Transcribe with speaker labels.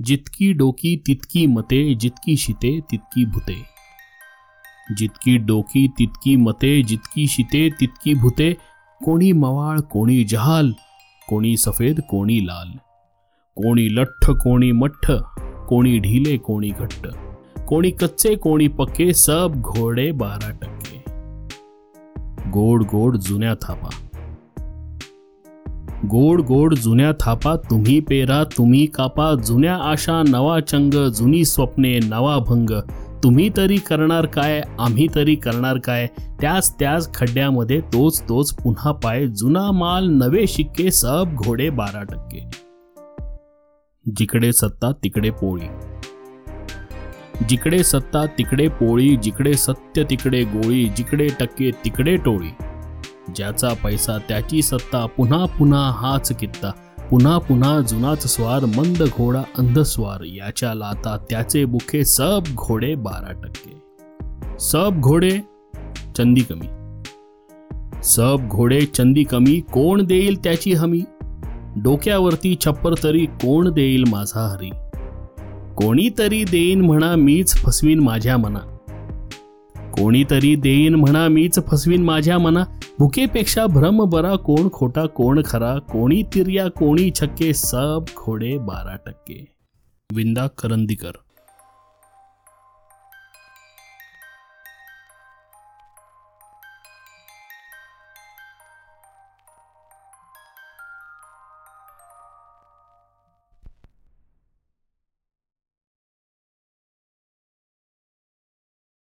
Speaker 1: जितकी डोकी तितकी मते, जितकी शिते तितकी भूते। जितकी डोकी तितकी मते, जितकी शिते तितकी भूते, कोणी मवाळ, कोणी जहाल, कोणी सफ़ेद, कोणी लाल। कोणी लठ्ठ, कोणी मठ्ठ, कोणी ढीले, कोणी घट्ट। कोणी कच्चे, कोणी पक्के, सब घोडे बारा टक्के। गोड गोड जुन्या थापा। गोड गोड जुन्या थापा तुम्ही पेरा तुम्ही कापा जुन्या आशा नवा चंग जुनी स्वप्ने नवा भंग. तुम्ही तरी करणार काय आम्ही तरी करणार काय? त्याच त्याच खड्ड्यामध्ये तोच तोच पुन्हा पाय जुना माल नवे शिक्के सब घोडे बारा टक्के. जिकडे सत्ता तिकडे पोळी. जिकडे सत्ता तिकडे पोळी जिकडे सत्य तिकडे गोळी जिकडे टक्के तिकडे टोळी. ज्याचा पैसा त्याची सत्ता पुन्हा पुन्हा हाच कित्ता. पुन्हा पुन्हा जुनाच स्वार मंद घोडा अंधस्वार याच्या लाता त्याचे बुखे सब घोडे बारा टक्के. सब घोडे चंदी कमी. सब घोडे चंदी कमी. कोण देईल त्याची हमी? डोक्यावरती छप्पर तरी कोण देईल माझा हरी? कोणीतरी देईन म्हणा मीच फसवीन माझ्या मना. कोणीतरी देईन म्हणा मीच फसवीन माझ्या मना. भुकेपेक्षा भ्रम बरा कोण खोटा कोण खरा कोणी तिर्या कोणी छक्के सब घोडे बारा टक्के. विंदा करंदीकर.